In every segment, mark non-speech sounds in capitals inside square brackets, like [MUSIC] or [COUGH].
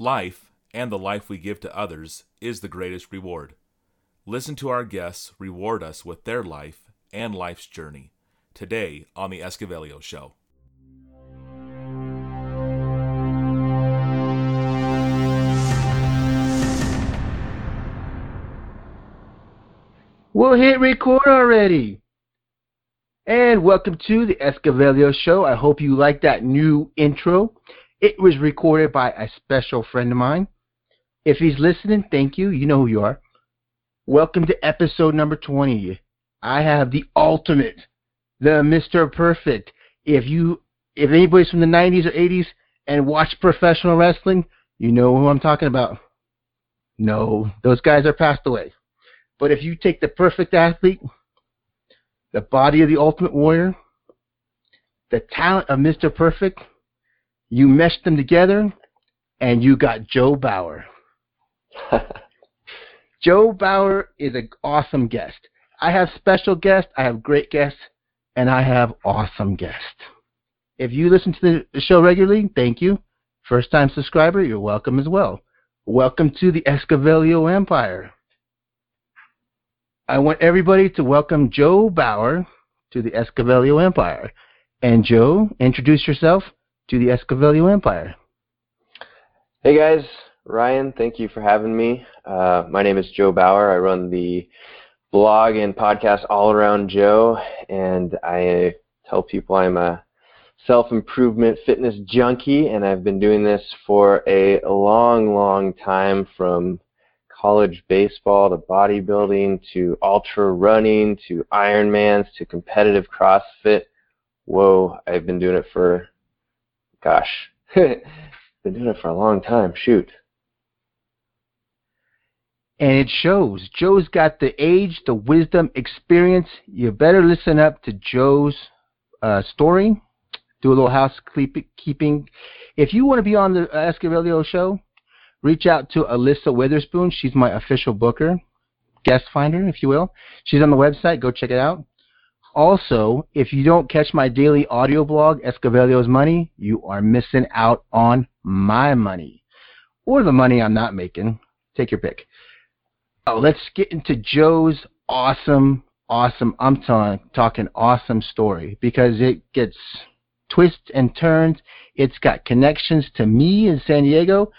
Life, and the life we give to others, is the greatest reward. Listen to our guests reward us with their life and life's journey today on The Escavelio Show. We'll hit record already. And welcome to the Escavelio Show. I hope you like that new intro. It was recorded by a special friend of mine. If he's listening, thank you. You know who you are. Welcome to episode number 20. I have the ultimate, the Mr. Perfect. If you, if anybody's from the 90s or 80s and watched professional wrestling, you know who I'm talking about. No, those guys are passed away. But if you take the perfect athlete, the body of the ultimate warrior, the talent of Mr. Perfect, you mesh them together, and you got Joe Bauer. [LAUGHS] Joe Bauer is an awesome guest. I have special guests, I have great guests, and I have awesome guests. If you listen to the show regularly, thank you. First time subscriber, you're welcome as well. Welcome to the Escavelio Empire. I want everybody to welcome Joe Bauer to the Escavelio Empire. And Joe, introduce yourself to the Escavelio Empire. Hey guys, Ryan, thank you for having me. Uh, my name is Joe Bauer. I run the blog and podcast All Around Joe, and I tell people I'm a self improvement fitness junkie, and I've been doing this for a long, long time from college baseball to bodybuilding to ultra running to Ironmans to competitive CrossFit. Whoa, I've been doing it for, gosh, [LAUGHS] been doing it for a long time. Shoot. And it shows. Joe's got the age, the wisdom, experience. You better listen up to Joe's uh, story. Do a little housekeeping. If you want to be on the Escavelio show, reach out to Alyssa Witherspoon. She's my official booker, guest finder, if you will. She's on the website. Go check it out. Also, if you don't catch my daily audio blog, Escavelio's Money, you are missing out on my money. Or the money I'm not making. Take your pick. Oh, let's get into Joe's awesome, awesome, I'm t- talking awesome story because it gets twists and turns. It's got connections to me in San Diego.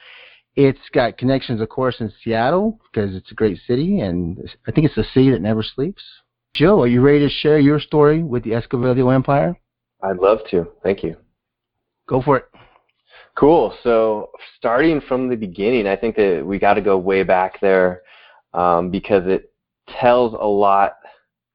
It's got connections, of course, in Seattle because it's a great city, and I think it's a city that never sleeps. Joe, are you ready to share your story with the Escavelio Empire? I'd love to. Thank you. Go for it. Cool. So, starting from the beginning, I think that we got to go way back there um, because it tells a lot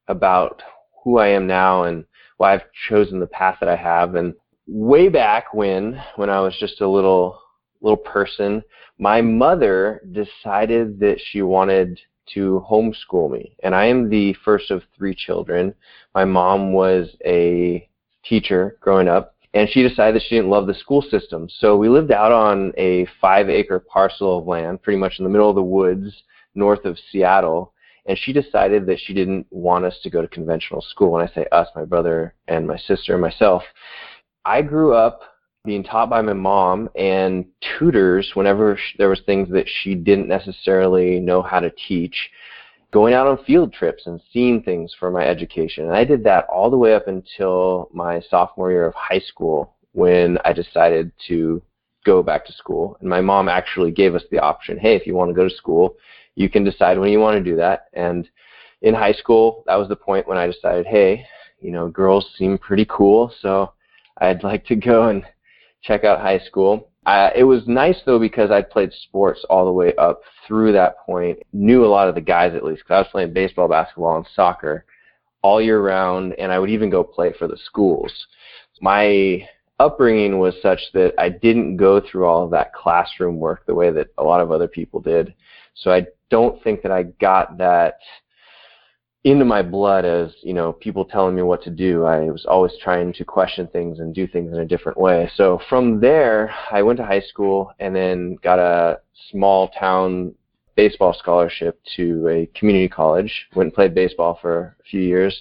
about who I am now and why I've chosen the path that I have. And way back when, when I was just a little little person, my mother decided that she wanted to homeschool me. And I am the first of three children. My mom was a teacher growing up, and she decided that she didn't love the school system. So we lived out on a five acre parcel of land, pretty much in the middle of the woods north of Seattle. And she decided that she didn't want us to go to conventional school. When I say us, my brother and my sister and myself. I grew up being taught by my mom and tutors whenever there was things that she didn't necessarily know how to teach going out on field trips and seeing things for my education. And i did that all the way up until my sophomore year of high school when i decided to go back to school. And my mom actually gave us the option hey if you want to go to school you can decide when you want to do that. And in high school that was the point when i decided hey you know girls seem pretty cool so i'd like to go and check out high school. Uh, it was nice though because I played sports all the way up through that point. Knew a lot of the guys at least because I was playing baseball, basketball, and soccer all year round, and I would even go play for the schools. My upbringing was such that I didn't go through all of that classroom work the way that a lot of other people did. So I don't think that I got that into my blood as you know people telling me what to do. I was always trying to question things and do things in a different way. So from there i went to high school and then got a small town baseball scholarship to a community college. Went and played baseball for a few years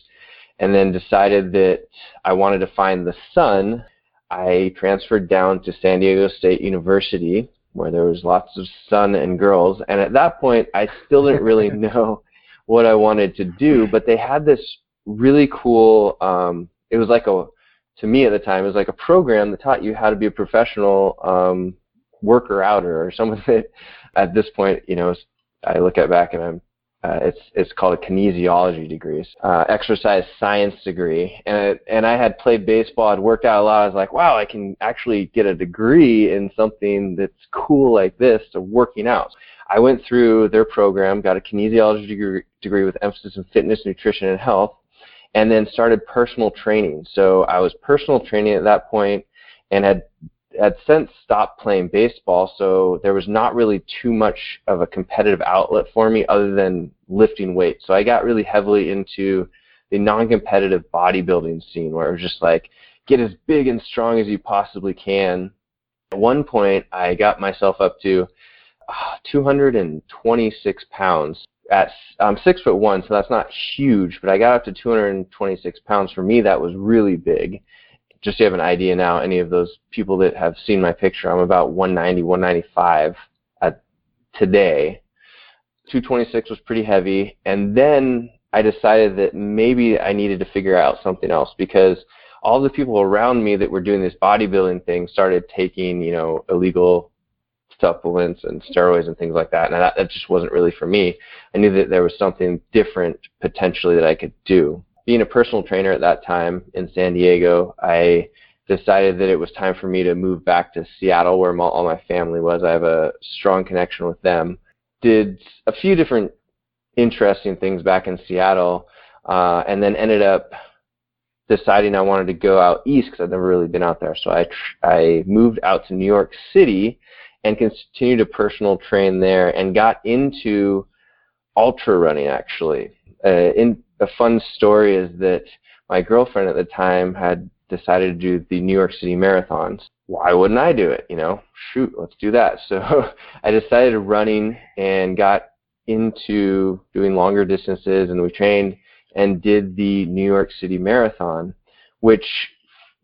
and then decided that i wanted to find the sun. I transferred down to san diego state university where there was lots of sun and girls. And at that point, I still didn't really [LAUGHS] know what I wanted to do, but they had this really cool. Um, it was like a, to me at the time, it was like a program that taught you how to be a professional um, worker outer or someone that, at this point, you know, I look at back and I'm uh, it's it's called a kinesiology degree, uh, exercise science degree, and it, and I had played baseball, I'd worked out a lot. I was like, wow, I can actually get a degree in something that's cool like this, to working out. I went through their program, got a kinesiology degree, degree with emphasis in fitness, nutrition, and health, and then started personal training. So I was personal training at that point, and had had since stopped playing baseball, so there was not really too much of a competitive outlet for me other than lifting weights. So I got really heavily into the non-competitive bodybuilding scene where it was just like get as big and strong as you possibly can. At one point, I got myself up to 226 pounds. At I'm six foot one, so that's not huge, but I got up to 226 pounds. For me, that was really big just to have an idea now, any of those people that have seen my picture, I'm about 190, 195 at today. 226 was pretty heavy, and then I decided that maybe I needed to figure out something else because all the people around me that were doing this bodybuilding thing started taking, you know, illegal supplements and steroids and things like that, and that, that just wasn't really for me. I knew that there was something different potentially that I could do being a personal trainer at that time in San Diego, I decided that it was time for me to move back to Seattle where my, all my family was. I have a strong connection with them. Did a few different interesting things back in Seattle, uh, and then ended up deciding I wanted to go out east because I'd never really been out there. So I tr- I moved out to New York City and continued to personal train there and got into ultra running actually. Uh, in a fun story is that my girlfriend at the time had decided to do the New York City marathons. Why wouldn't I do it? You know, shoot, let's do that. So [LAUGHS] I decided to running and got into doing longer distances, and we trained and did the New York City Marathon, which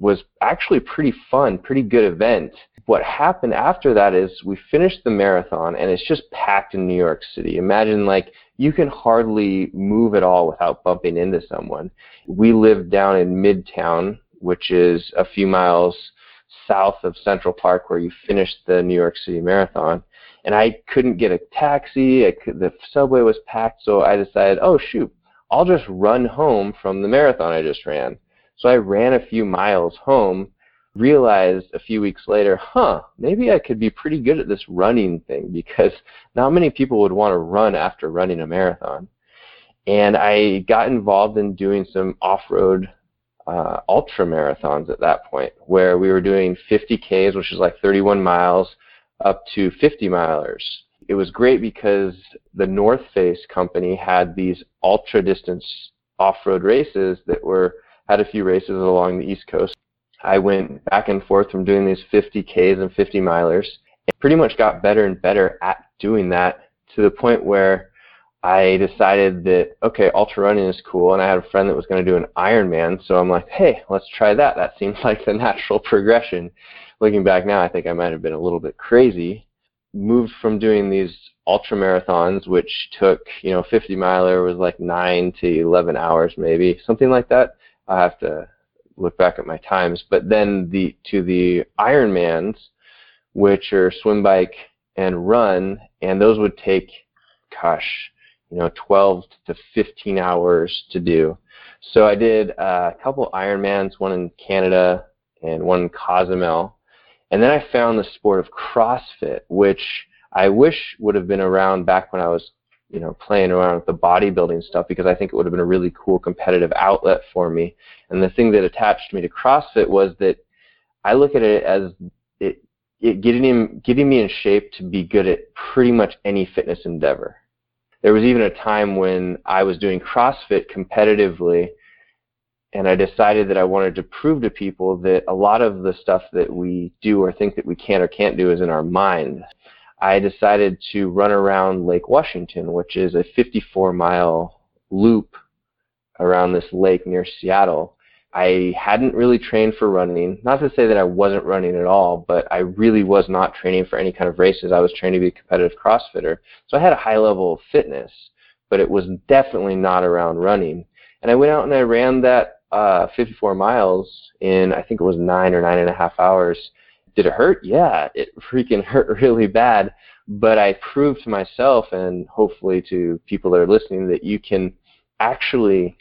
was actually pretty fun, pretty good event. What happened after that is we finished the marathon and it's just packed in New York City. Imagine like you can hardly move at all without bumping into someone. We lived down in Midtown, which is a few miles south of Central Park where you finished the New York City Marathon. And I couldn't get a taxi. Could, the subway was packed, so I decided, oh shoot, I'll just run home from the marathon I just ran. So I ran a few miles home realized a few weeks later, huh, maybe I could be pretty good at this running thing because not many people would want to run after running a marathon. And I got involved in doing some off-road uh, ultra marathons at that point, where we were doing 50 Ks, which is like 31 miles, up to 50 milers. It was great because the North Face company had these ultra distance off-road races that were had a few races along the East Coast I went back and forth from doing these 50 Ks and 50 milers and pretty much got better and better at doing that to the point where I decided that, okay, ultra running is cool. And I had a friend that was going to do an Ironman. So I'm like, hey, let's try that. That seems [LAUGHS] like the natural progression. Looking back now, I think I might have been a little bit crazy. Moved from doing these ultra marathons, which took, you know, 50 miler was like 9 to 11 hours maybe, something like that. I have to look back at my times. But then the to the Ironmans, which are swim, bike, and run, and those would take, gosh, you know, 12 to 15 hours to do. So I did a couple Ironmans, one in Canada and one in Cozumel, and then I found the sport of CrossFit, which I wish would have been around back when I was you know, playing around with the bodybuilding stuff because I think it would have been a really cool competitive outlet for me. And the thing that attached me to CrossFit was that I look at it as it, it getting him, getting me in shape to be good at pretty much any fitness endeavor. There was even a time when I was doing CrossFit competitively and I decided that I wanted to prove to people that a lot of the stuff that we do or think that we can or can't do is in our mind. I decided to run around Lake Washington, which is a 54 mile loop around this lake near Seattle. I hadn't really trained for running. Not to say that I wasn't running at all, but I really was not training for any kind of races. I was training to be a competitive CrossFitter. So I had a high level of fitness, but it was definitely not around running. And I went out and I ran that uh, 54 miles in, I think it was nine or nine and a half hours. Did it hurt? Yeah, it [LAUGHS] freaking hurt really bad. But I proved to myself and hopefully to people that are listening that you can actually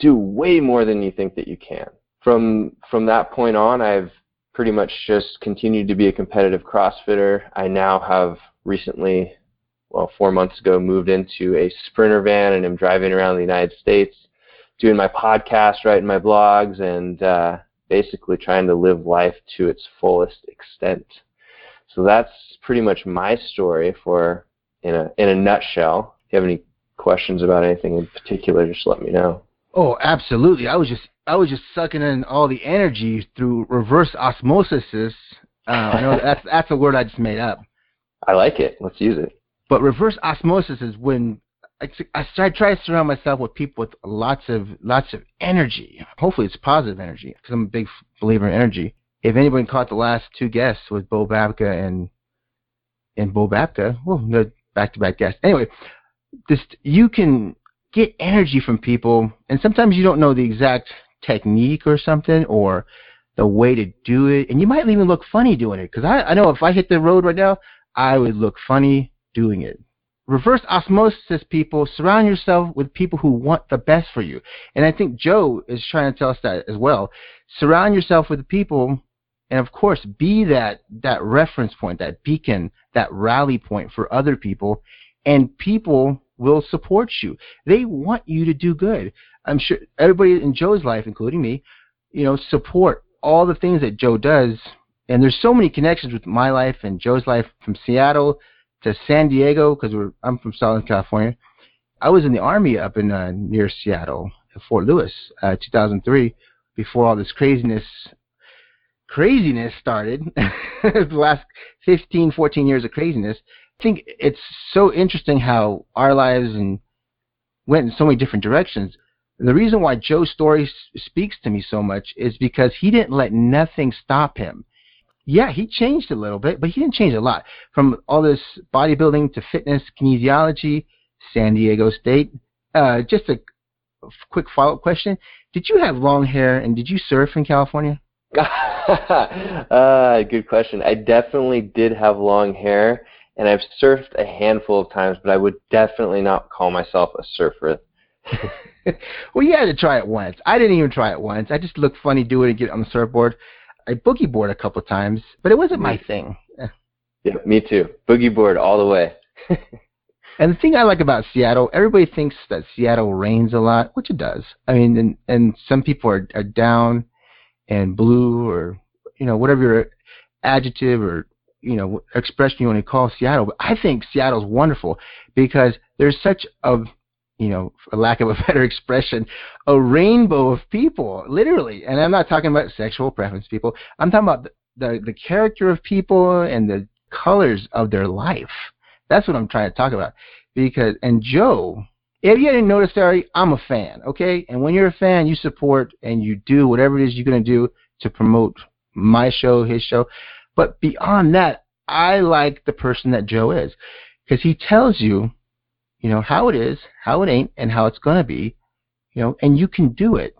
do way more than you think that you can. From from that point on, I've pretty much just continued to be a competitive CrossFitter. I now have recently, well, four months ago, moved into a sprinter van and am driving around the United States, doing my podcast, writing my blogs, and uh, basically trying to live life to its fullest extent. So that's pretty much my story for in a in a nutshell. If you have any questions about anything in particular, just let me know. Oh, absolutely. I was just I was just sucking in all the energy through reverse osmosis. Uh, I know [LAUGHS] that's that's a word I just made up. I like it. Let's use it. But reverse osmosis is when I, I try to surround myself with people with lots of lots of energy. Hopefully, it's positive energy because I'm a big believer in energy. If anybody caught the last two guests with Bo Babka and and Bo Babka, well, the back-to-back guests. Anyway, this you can get energy from people, and sometimes you don't know the exact technique or something or the way to do it, and you might even look funny doing it. Because I, I know if I hit the road right now, I would look funny doing it. Reverse osmosis, people, surround yourself with people who want the best for you. And I think Joe is trying to tell us that as well. Surround yourself with people, and of course, be that, that reference point, that beacon, that rally point for other people. And people will support you. They want you to do good. I'm sure everybody in Joe's life, including me, you know, support all the things that Joe does. And there's so many connections with my life and Joe's life from Seattle to San Diego because I'm from Southern California. I was in the army up in uh, near Seattle, at Fort Lewis, uh, 2003, before all this craziness craziness started. [LAUGHS] the last 15, 14 years of craziness I think it's so interesting how our lives and went in so many different directions. The reason why Joe's story speaks to me so much is because he didn't let nothing stop him. Yeah, he changed a little bit, but he didn't change a lot. From all this bodybuilding to fitness, kinesiology, San Diego State. Uh, just a quick follow-up question: Did you have long hair and did you surf in California? [LAUGHS] uh, good question. I definitely did have long hair, and I've surfed a handful of times, but I would definitely not call myself a surfer. [LAUGHS] well, you had to try it once. I didn't even try it once. I just looked funny doing it and get on the surfboard. I boogie board a couple times, but it wasn't my thing. Yeah, me too. Boogie board all the way. [LAUGHS] and the thing I like about Seattle, everybody thinks that Seattle rains a lot, which it does. I mean, and and some people are, are down and blue or you know whatever your adjective or you know expression you want to call Seattle, but I think Seattle's wonderful because there's such a you know, for lack of a [LAUGHS] better expression, a rainbow of people, literally. And I'm not talking about sexual preference people. I'm talking about the, the, the character of people and the colors of their life. That's what I'm trying to talk about. Because and Joe, if you didn't notice, Ari, I'm a fan, okay? And when you're a fan, you support and you do whatever it is you're gonna do to promote my show, his show. But beyond that, I like the person that Joe is because he tells you, you know, how it is, how it ain't, and how it's going to be, you know, and you can do it.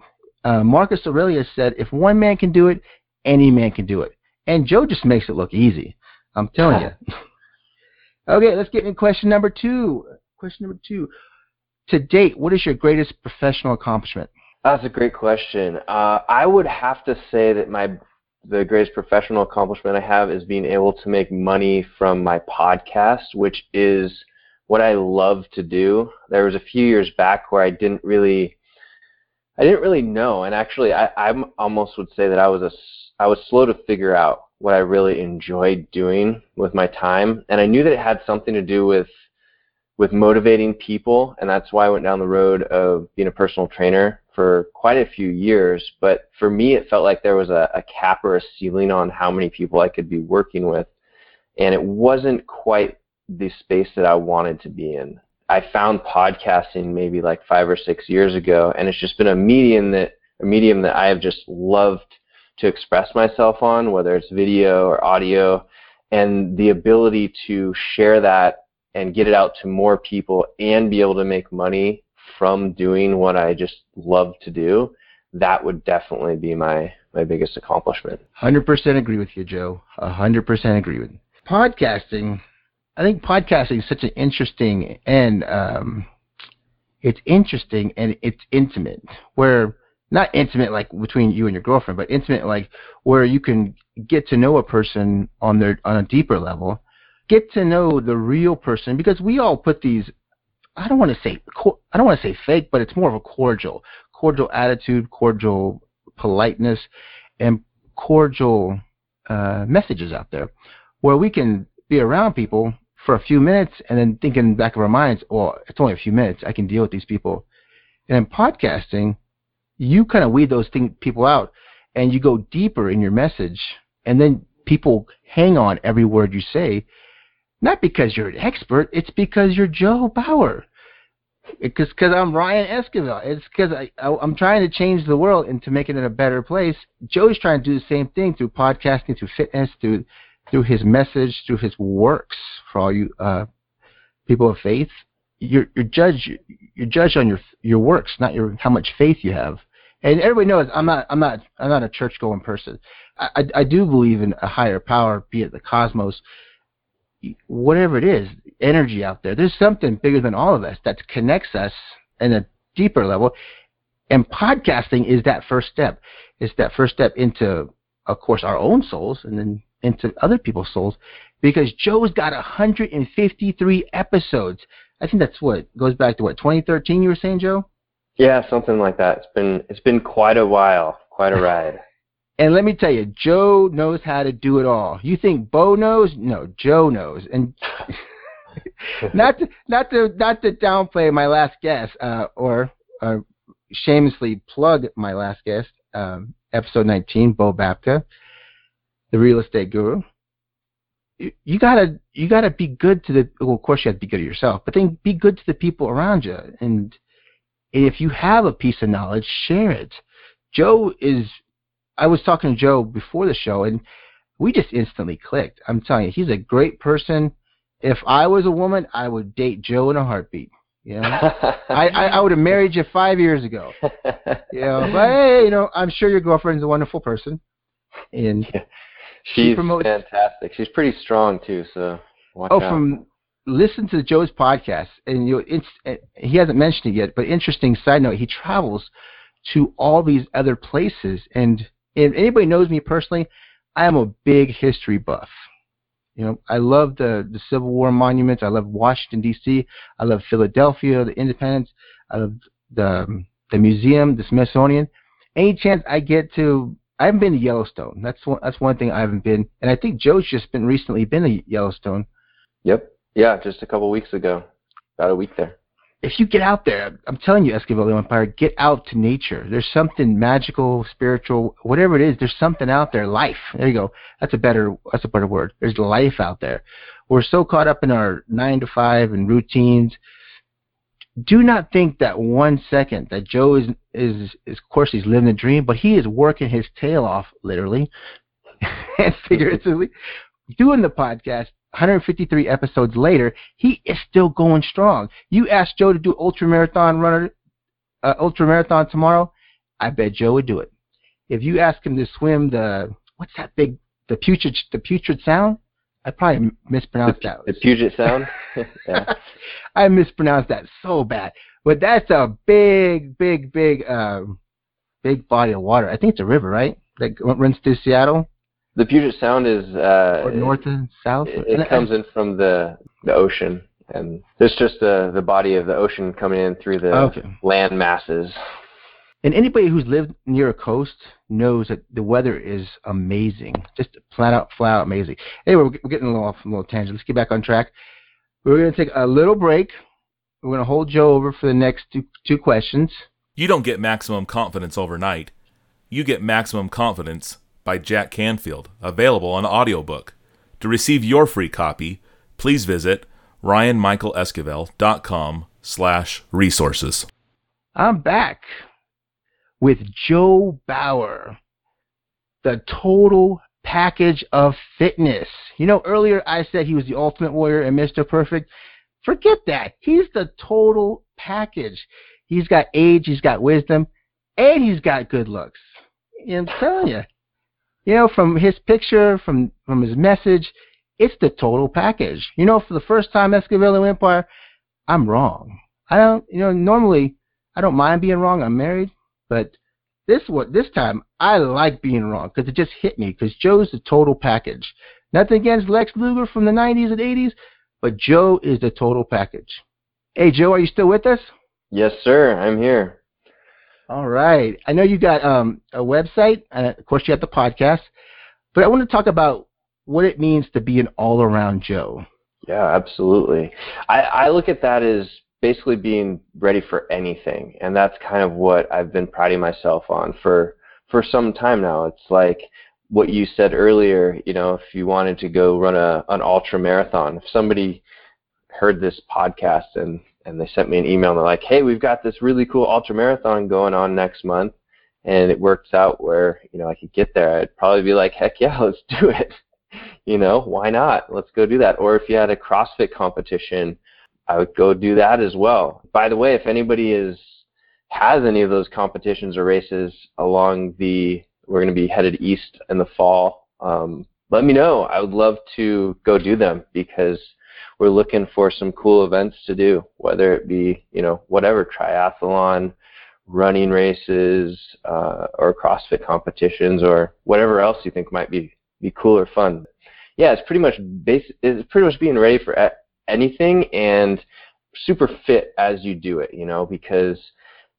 Uh, Marcus Aurelius said, if one man can do it, any man can do it. And Joe just makes it look easy. I'm telling you. [LAUGHS] okay, let's get into question number two. Question number two. To date, what is your greatest professional accomplishment? That's a great question. Uh, I would have to say that my the greatest professional accomplishment I have is being able to make money from my podcast, which is what I love to do. There was a few years back where I didn't really, I didn't really know, and actually, I I almost would say that I was a I was slow to figure out what I really enjoyed doing with my time, and I knew that it had something to do with with motivating people, and that's why I went down the road of being a personal trainer for quite a few years. But for me, it felt like there was a, a cap or a ceiling on how many people I could be working with, and it wasn't quite the space that I wanted to be in. I found podcasting maybe like five or six years ago, and it's just been a medium that a medium that I have just loved to express myself on, whether it's video or audio, and the ability to share that and get it out to more people and be able to make money from doing what I just love to do, that would definitely be my my biggest accomplishment. 100% agree with you, Joe. 100% agree with you. Podcasting, I think podcasting is such an interesting and um, it's interesting and it's intimate. Where not intimate like between you and your girlfriend, but intimate like where you can get to know a person on their on a deeper level, get to know the real person because we all put these. I don't want to say I don't want to say fake, but it's more of a cordial, cordial attitude, cordial politeness, and cordial uh, messages out there, where we can be around people for a few minutes and then thinking in the back of our minds, well, it's only a few minutes. I can deal with these people. And in podcasting, you kind of weed those thing, people out and you go deeper in your message and then people hang on every word you say not because you're an expert it's because you're joe bauer because cause i'm ryan esquivel it's because I, I i'm trying to change the world and to make it a better place joe's trying to do the same thing through podcasting through fitness through through his message through his works for all you uh people of faith you're you're judged you're judged on your your works not your how much faith you have and everybody knows I'm not I'm not I'm not a church going person. I, I, I do believe in a higher power, be it the cosmos, whatever it is, energy out there. There's something bigger than all of us that connects us in a deeper level. And podcasting is that first step. It's that first step into, of course, our own souls and then into other people's souls. Because Joe's got 153 episodes. I think that's what goes back to what 2013. You were saying, Joe? Yeah, something like that. It's been it's been quite a while, quite a [LAUGHS] ride. and let me tell you, Joe knows how to do it all. You think Bo knows? No, Joe knows. And [LAUGHS] not to not to not to downplay my last guest, uh, or uh, shamelessly plug my last guest, um, episode 19, Bo Bapka, the real estate guru. You, gotta you gotta be good to the well, of course you have to be good to yourself, but then be good to the people around you and if you have a piece of knowledge, share it. Joe is. I was talking to Joe before the show, and we just instantly clicked. I'm telling you, he's a great person. If I was a woman, I would date Joe in a heartbeat. You know, [LAUGHS] I, I I would have married you five years ago. [LAUGHS] You know, but hey, you know, I'm sure your girlfriend's a wonderful person, and yeah. She's she promotes, fantastic. She's pretty strong too. So watch oh, out. from listen to Joe's podcast, and you it's, eh, he hasn't mentioned it yet, but interesting side note, he travels to all these other places, and if anybody knows me personally, I am a big history buff. You know, I love the the Civil War monuments. I love Washington D.C. I love Philadelphia, the Independence. I love the the museum, the Smithsonian. Any chance I get to, I haven't been to Yellowstone. That's one. That's one thing I haven't been, and I think Joe's just been recently been to Yellowstone. Yep. Yeah, just a couple weeks ago. About a week there. If you get out there, I'm telling you, Esquivel Empire, get out to nature. There's something magical, spiritual, whatever it is. There's something out there. Life. There you go. That's a better. That's a better word. There's life out there. We're so caught up in our nine to five and routines. Do not think that one second that Joe is is, is of course he's living a dream, but he is working his tail off, literally [LAUGHS] and figuratively, doing the podcast 153 episodes later, he is still going strong. You ask Joe to do ultra marathon runner, uh, ultra marathon tomorrow, I bet Joe would do it. If you ask him to swim the what's that big the putrid the putrid sound, I probably mispronounced the, that. The Puget Sound. [LAUGHS] yeah. [LAUGHS] I mispronounced that so bad, but that's a big, big, big, um, big body of water. I think it's a river, right? That runs through Seattle. The Puget Sound is uh, or north and south. It, it comes in from the the ocean, and it's just the the body of the ocean coming in through the okay. land masses. And anybody who's lived near a coast knows that the weather is amazing, just flat out, flat out amazing. Anyway, we're getting a little off a little tangent. Let's get back on track. We're going to take a little break. We're going to hold Joe over for the next two, two questions. You don't get maximum confidence overnight. You get maximum confidence by Jack Canfield, available on audiobook. To receive your free copy, please visit ryanmichaelesquivel.com slash resources. I'm back. With Joe Bauer, the total package of fitness. You know, earlier I said he was the ultimate warrior and Mr. Perfect. Forget that. He's the total package. He's got age, he's got wisdom, and he's got good looks. I'm telling you. You know, from his picture, from from his message, it's the total package. You know, for the first time Escovedo Empire, I'm wrong. I don't, you know, normally I don't mind being wrong. I'm married, but this what this time I like being wrong because it just hit me because Joe's the total package. Nothing against Lex Luger from the 90s and 80s, but Joe is the total package. Hey Joe, are you still with us? Yes, sir. I'm here. All right. I know you got um, a website, and of course you have the podcast, but I want to talk about what it means to be an all-around Joe. Yeah, absolutely. I, I look at that as basically being ready for anything, and that's kind of what I've been priding myself on for for some time now. It's like what you said earlier. You know, if you wanted to go run a an ultra marathon, if somebody heard this podcast and and they sent me an email and they're like, "Hey, we've got this really cool ultra marathon going on next month," and it works out where you know I could get there, I'd probably be like, "Heck yeah, [LAUGHS] let's do it." [LAUGHS] you know, why not? Let's go do that. Or if you had a CrossFit competition I would go do that as well. By the way, if anybody is has any of those competitions or races along the, we're going to be headed east in the fall. Um, let me know. I would love to go do them because we're looking for some cool events to do, whether it be you know whatever triathlon, running races, uh, or CrossFit competitions, or whatever else you think might be be cool or fun. Yeah, it's pretty much basic. It's pretty much being ready for anything and super fit as you do it, you know, because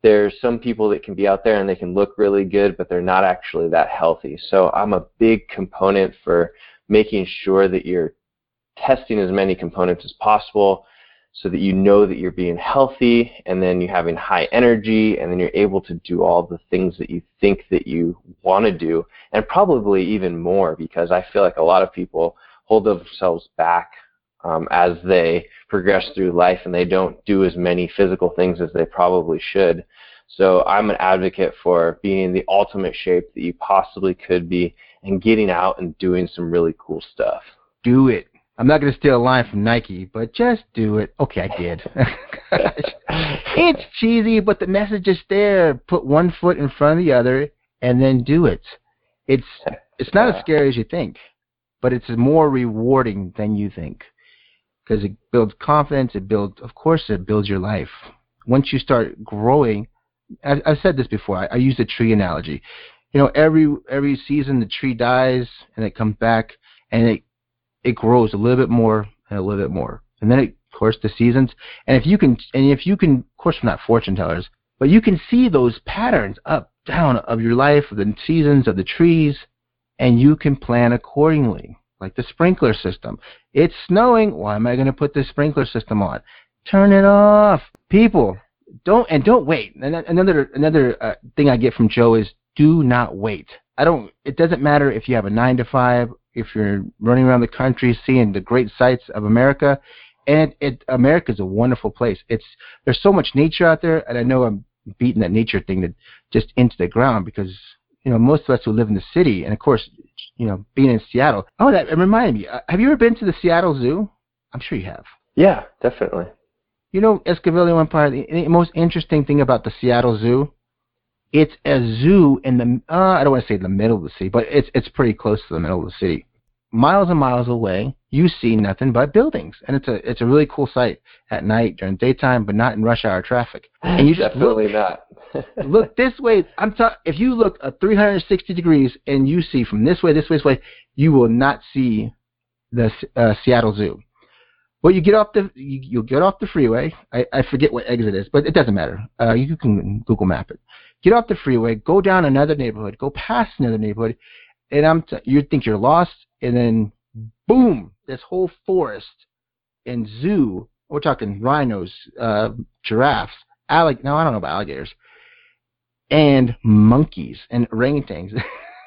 there's some people that can be out there and they can look really good, but they're not actually that healthy. So I'm a big component for making sure that you're testing as many components as possible so that you know that you're being healthy and then you're having high energy and then you're able to do all the things that you think that you want to do and probably even more because I feel like a lot of people hold themselves back um, as they progress through life and they don't do as many physical things as they probably should. So I'm an advocate for being the ultimate shape that you possibly could be and getting out and doing some really cool stuff. Do it. I'm not going to steal a line from Nike, but just do it. Okay, I did. [LAUGHS] it's cheesy, but the message is there. Put one foot in front of the other and then do it. It's it's not as scary as you think, but it's more rewarding than you think because it builds confidence. It builds, of course, it builds your life. Once you start growing, I, I've said this before. I, I use the tree analogy. You know, every every season the tree dies and it comes back and it it grows a little bit more and a little bit more, and then it, of course the seasons. And if you can, and if you can, of course, we're not fortune tellers, but you can see those patterns up down of your life, of the seasons of the trees, and you can plan accordingly like the sprinkler system. It's snowing. Why am I going to put the sprinkler system on? Turn it off. People, don't and don't wait. And another another uh, thing I get from Joe is do not wait. I don't. It doesn't matter if you have a nine to five, if you're running around the country seeing the great sights of America, and it America is a wonderful place. It's there's so much nature out there, and I know I'm beating that nature thing to, just into the ground because you know most of us who live in the city, and of course you know, being in Seattle. Oh, that reminded me. Uh, have you ever been to the Seattle Zoo? I'm sure you have. Yeah, definitely. You know, Escovedo Empire. The, the most interesting thing about the Seattle Zoo, it's a zoo in the. Uh, I don't want to say the middle of the city, but it's it's pretty close to the middle of the city. Miles and miles away, you see nothing but buildings, and it's a it's a really cool sight at night during daytime, but not in rush hour traffic. [SIGHS] And you just definitely look, not. [LAUGHS] look this way. I'm ta- if you look at 360 degrees and you see from this way, this way, this way, you will not see the uh, Seattle Zoo. Well, you get off the you, you'll get off the freeway. I, I forget what exit is, but it doesn't matter. Uh, you can Google Map it. Get off the freeway, go down another neighborhood, go past another neighborhood, and I'm t- you think you're lost, and then boom, this whole forest and zoo. We're talking rhinos, uh, giraffes, allig. No, I don't know about alligators and monkeys and orangutans.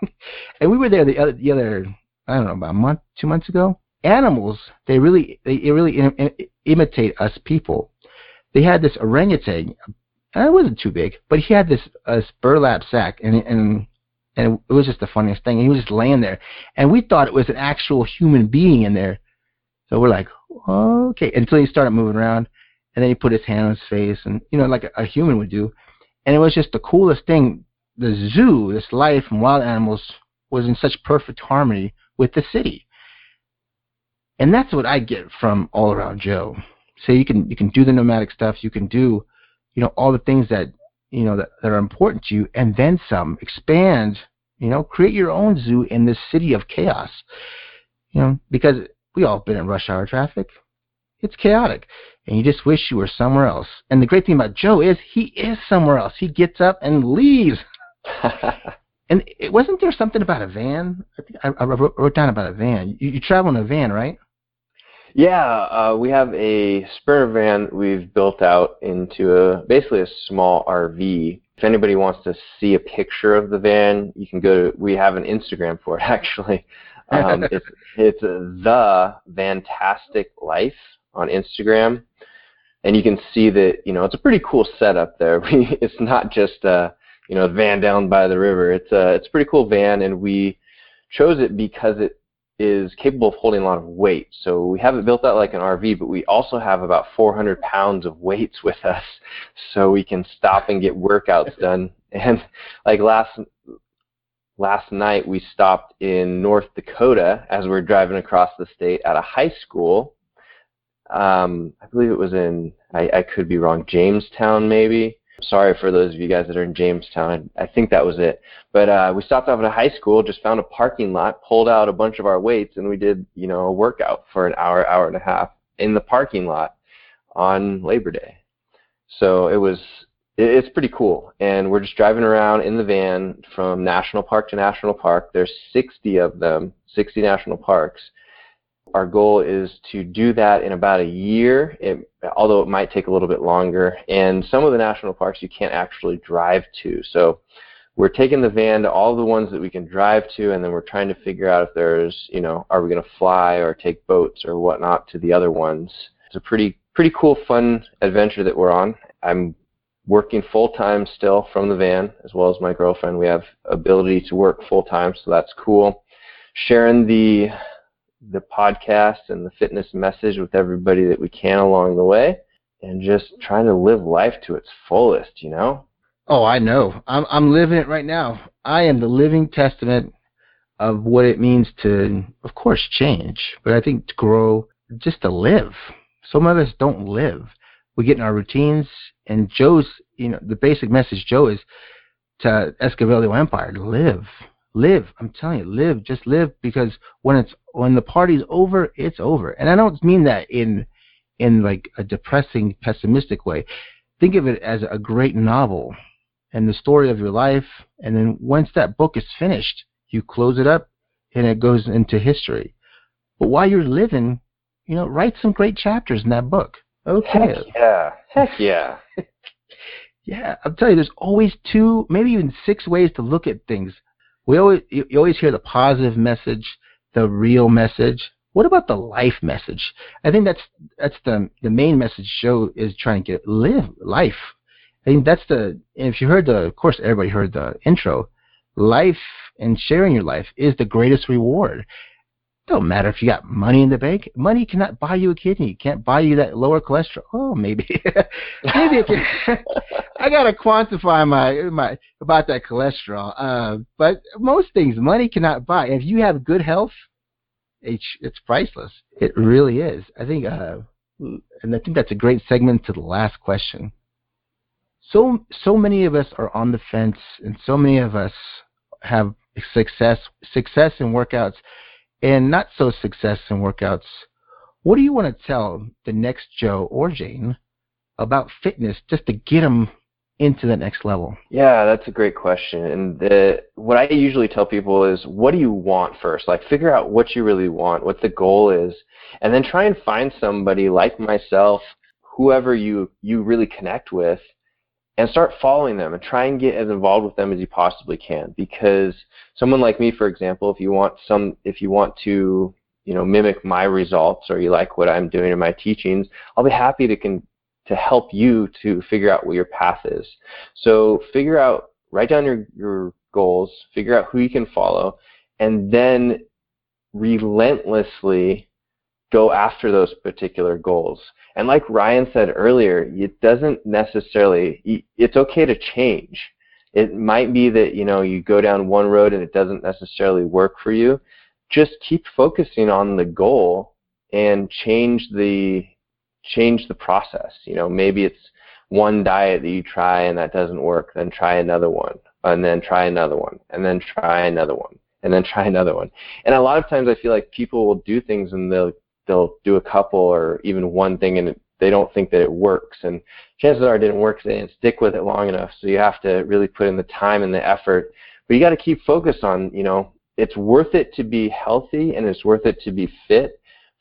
[LAUGHS] and we were there the other, the other, I don't know, about a month, two months ago. Animals, they really, they really Im- Im- imitate us people. They had this orangutan, and it wasn't too big, but he had this uh, burlap sack, and and and it was just the funniest thing. He was just laying there, and we thought it was an actual human being in there. So we're like, okay, until he started moving around, and then he put his hand on his face, and you know, like a, a human would do, and it was just the coolest thing. The zoo, this life and wild animals, was in such perfect harmony with the city, and that's what I get from all around Joe. So you can you can do the nomadic stuff, you can do, you know, all the things that you know that, that are important to you, and then some. Expand, you know, create your own zoo in this city of chaos. You know, because we all been in rush hour traffic. It's chaotic, and you just wish you were somewhere else. And the great thing about Joe is he is somewhere else. He gets up and leaves. [LAUGHS] and it, wasn't there something about a van? I think I, I wrote, wrote down about a van. You, you travel in a van, right? Yeah, uh, we have a sprinter van we've built out into a basically a small RV. If anybody wants to see a picture of the van, you can go to. We have an Instagram for it [LAUGHS] actually. Um, [LAUGHS] it's it's the Fantastic Life on Instagram, and you can see that you know it's a pretty cool setup there. [LAUGHS] We, it's not just a you know van down by the river. It's a it's a pretty cool van, and we chose it because it is capable of holding a lot of weight. So we have it built out like an RV, but we also have about 400 pounds of weights with us, [LAUGHS] so we can stop and get workouts done. [LAUGHS] And like last last night, we stopped in North Dakota as we are driving across the state at a high school. Um, I believe it was in I, I could be wrong, Jamestown maybe sorry for those of you guys that are in Jamestown. I, think that was it. But uh, we stopped off at a high school, just found a parking lot, pulled out a bunch of our weights, and we did, you know, a workout for an hour, hour and a half in the parking lot on Labor Day. So it was, it, it's pretty cool. And we're just driving around in the van from national park to national park. There's 60 of them, 60 national parks our goal is to do that in about a year, it, although it might take a little bit longer. And some of the national parks you can't actually drive to. So we're taking the van to all the ones that we can drive to, and then we're trying to figure out if there's, you know, are we going to fly or take boats or whatnot to the other ones. It's a pretty pretty cool, fun adventure that we're on. I'm working full time still from the van, as well as my girlfriend. We have ability to work full time, so that's cool. Sharing the the podcast and the fitness message with everybody that we can along the way and just trying to live life to its fullest, you know? Oh, I know. I'm I'm living it right now. I am the living testament of what it means to of course change, but I think to grow just to live. Some of us don't live. We get in our routines and Joe's you know, the basic message Joe is to Escavelio Empire, live live. I'm telling you, live. Just live because when it's when the party's over, it's over. And I don't mean that in in like a depressing, pessimistic way. Think of it as a great novel and the story of your life. And then once that book is finished, you close it up and it goes into history. But while you're living, you know, write some great chapters in that book. Okay. Heck yeah. Heck yeah. [LAUGHS] yeah, I'm telling you, there's always two, maybe even six ways to look at things we always you, you always hear the positive message, the real message. What about the life message? I think that's that's the the main message show is trying to get live life. I think that's the if you heard the of course everybody heard the intro. Life and sharing your life is the greatest reward. Don't matter if you got money in the bank. Money cannot buy you a kidney. It can't buy you that lower cholesterol. Oh, maybe, [LAUGHS] maybe can. [LAUGHS] I gotta quantify my my about that cholesterol. Uh, but most things money cannot buy. If you have good health, it's it's priceless. It really is. I think, uh, and I think that's a great segment to the last question. So so many of us are on the fence, and so many of us have success success in workouts and not so success in workouts, what do you want to tell the next Joe or Jane about fitness just to get them into the next level? Yeah, that's a great question. And the, what I usually tell people is, what do you want first? Like, figure out what you really want, what the goal is, and then try and find somebody like myself, whoever you you really connect with, and start following them and try and get as involved with them as you possibly can because someone like me for example if you want some if you want to you know mimic my results or you like what I'm doing in my teachings I'll be happy to con- to help you to figure out what your path is. So figure out, write down your, your goals, figure out who you can follow, and then relentlessly go after those particular goals. And like Ryan said earlier, it doesn't necessarily, it's okay to change. It might be that, you know, you go down one road and it doesn't necessarily work for you. Just keep focusing on the goal and change the change the process. You know, maybe it's one diet that you try and that doesn't work, then try another one, and then try another one, and then try another one, and then try another one. And a lot of times I feel like people will do things and they'll they'll do a couple or even one thing and they don't think that it works. And chances are it didn't work they didn't stick with it long enough. So you have to really put in the time and the effort. But you got to keep focused on, you know, it's worth it to be healthy and it's worth it to be fit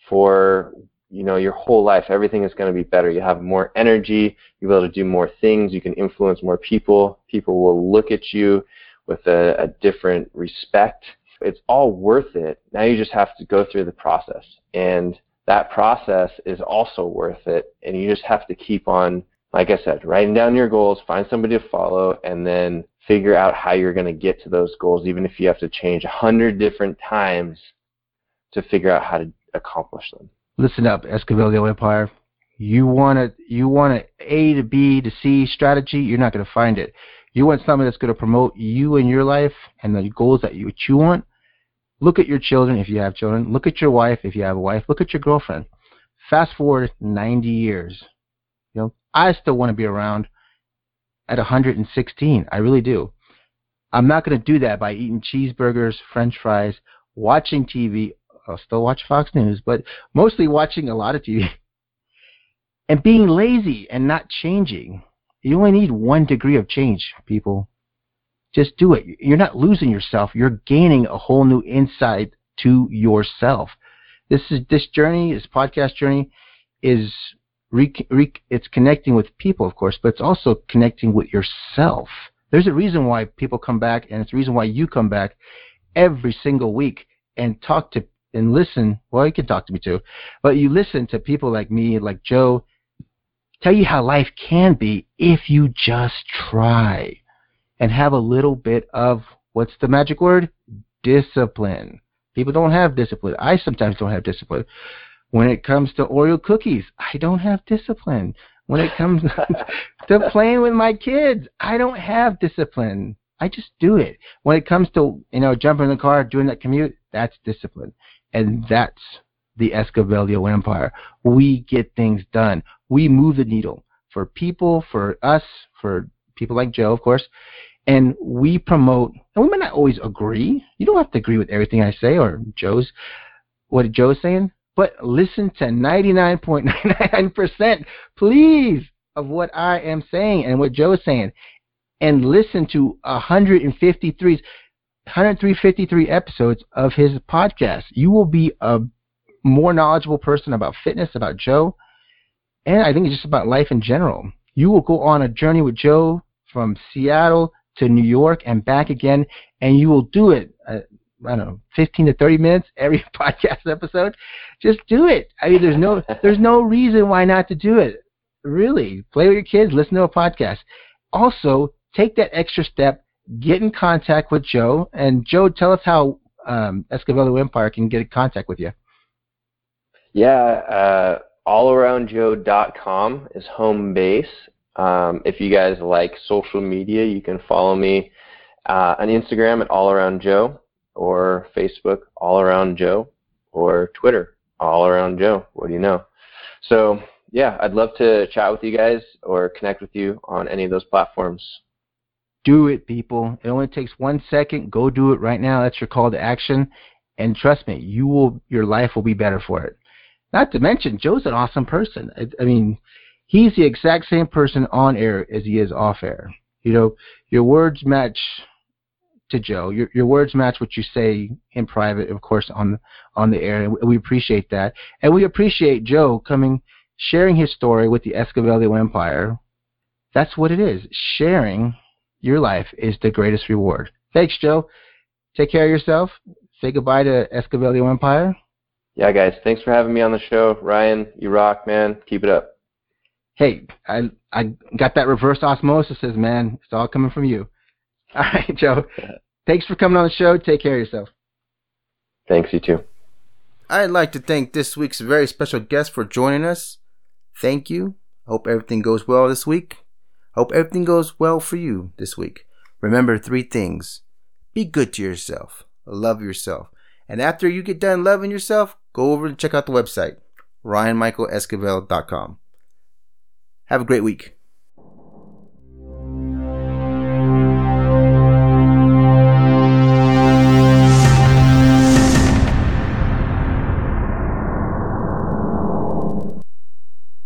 for you know your whole life everything is going to be better you have more energy you'll be able to do more things you can influence more people people will look at you with a, a different respect it's all worth it now you just have to go through the process and that process is also worth it and you just have to keep on like i said writing down your goals find somebody to follow and then figure out how you're going to get to those goals even if you have to change a hundred different times to figure out how to accomplish them listen up, Escovedo Empire. You want a you want a A to B to C strategy. You're not going to find it. You want something that's going to promote you and your life and the goals that you, you want. Look at your children if you have children. Look at your wife if you have a wife. Look at your girlfriend. Fast forward 90 years. You know, I still want to be around at 116. I really do. I'm not going to do that by eating cheeseburgers, French fries, watching TV, I'll still watch Fox News, but mostly watching a lot of TV. [LAUGHS] And being lazy and not changing. You only need one degree of change, people. Just do it. You're not losing yourself. You're gaining a whole new insight to yourself. This is this journey, this podcast journey, is re, re, it's connecting with people, of course, but it's also connecting with yourself. There's a reason why people come back, and it's a reason why you come back every single week and talk to and listen. Well, you can talk to me too, but you listen to people like me, like Joe, tell you how life can be if you just try and have a little bit of what's the magic word? Discipline. People don't have discipline. I sometimes don't have discipline. When it comes to Oreo cookies, I don't have discipline. When it comes [LAUGHS] to playing with my kids, I don't have discipline. I just do it. When it comes to, you know, jumping in the car, doing that commute, that's discipline. And that's the Escovelio Empire. We get things done. We move the needle for people, for us, for people like Joe, of course. And we promote, and we might not always agree. You don't have to agree with everything I say or Joe's, what Joe's saying, but listen to 99.99%, please, of what I am saying and what Joe is saying. And listen to 153. 153 episodes of his podcast. You will be a more knowledgeable person about fitness, about Joe, and I think it's just about life in general. You will go on a journey with Joe from Seattle to New York and back again, and you will do it. Uh, I don't know, 15 to 30 minutes [LAUGHS] every podcast episode. Just do it. I mean, there's no there's no reason why not to do it. Really, play with your kids, listen to a podcast. Also, take that extra step get in contact with Joe. And Joe, tell us how um, Empire can get in contact with you. Yeah, uh, allaroundjoe.com is home base. Um, if you guys like social media, you can follow me uh, on Instagram at All Around Joe, or Facebook All Around Joe, or Twitter All Around Joe. What do you know? So yeah, I'd love to chat with you guys or connect with you on any of those platforms. Do it, people. It only takes one second. Go do it right now. That's your call to action. And trust me, you will. Your life will be better for it. Not to mention, Joe's an awesome person. I, I mean, he's the exact same person on air as he is off air. You know, your words match to Joe. Your your words match what you say in private, of course, on on the air, and we appreciate that. And we appreciate Joe coming, sharing his story with the Escovelio Empire. That's what it is, sharing your life is the greatest reward. Thanks, Joe. Take care of yourself. Say goodbye to Escovelio Empire. Yeah, guys. Thanks for having me on the show. Ryan, you rock, man. Keep it up. Hey, I I got that reverse osmosis, man. It's all coming from you. [LAUGHS] All right, Joe. Thanks for coming on the show. Take care of yourself. Thanks, you too. I'd like to thank this week's very special guest for joining us. Thank you. Hope everything goes well this week. Hope everything goes well for you this week. Remember three things be good to yourself, love yourself, and after you get done loving yourself, go over and check out the website, ryanmichaelesquivel.com. Have a great week.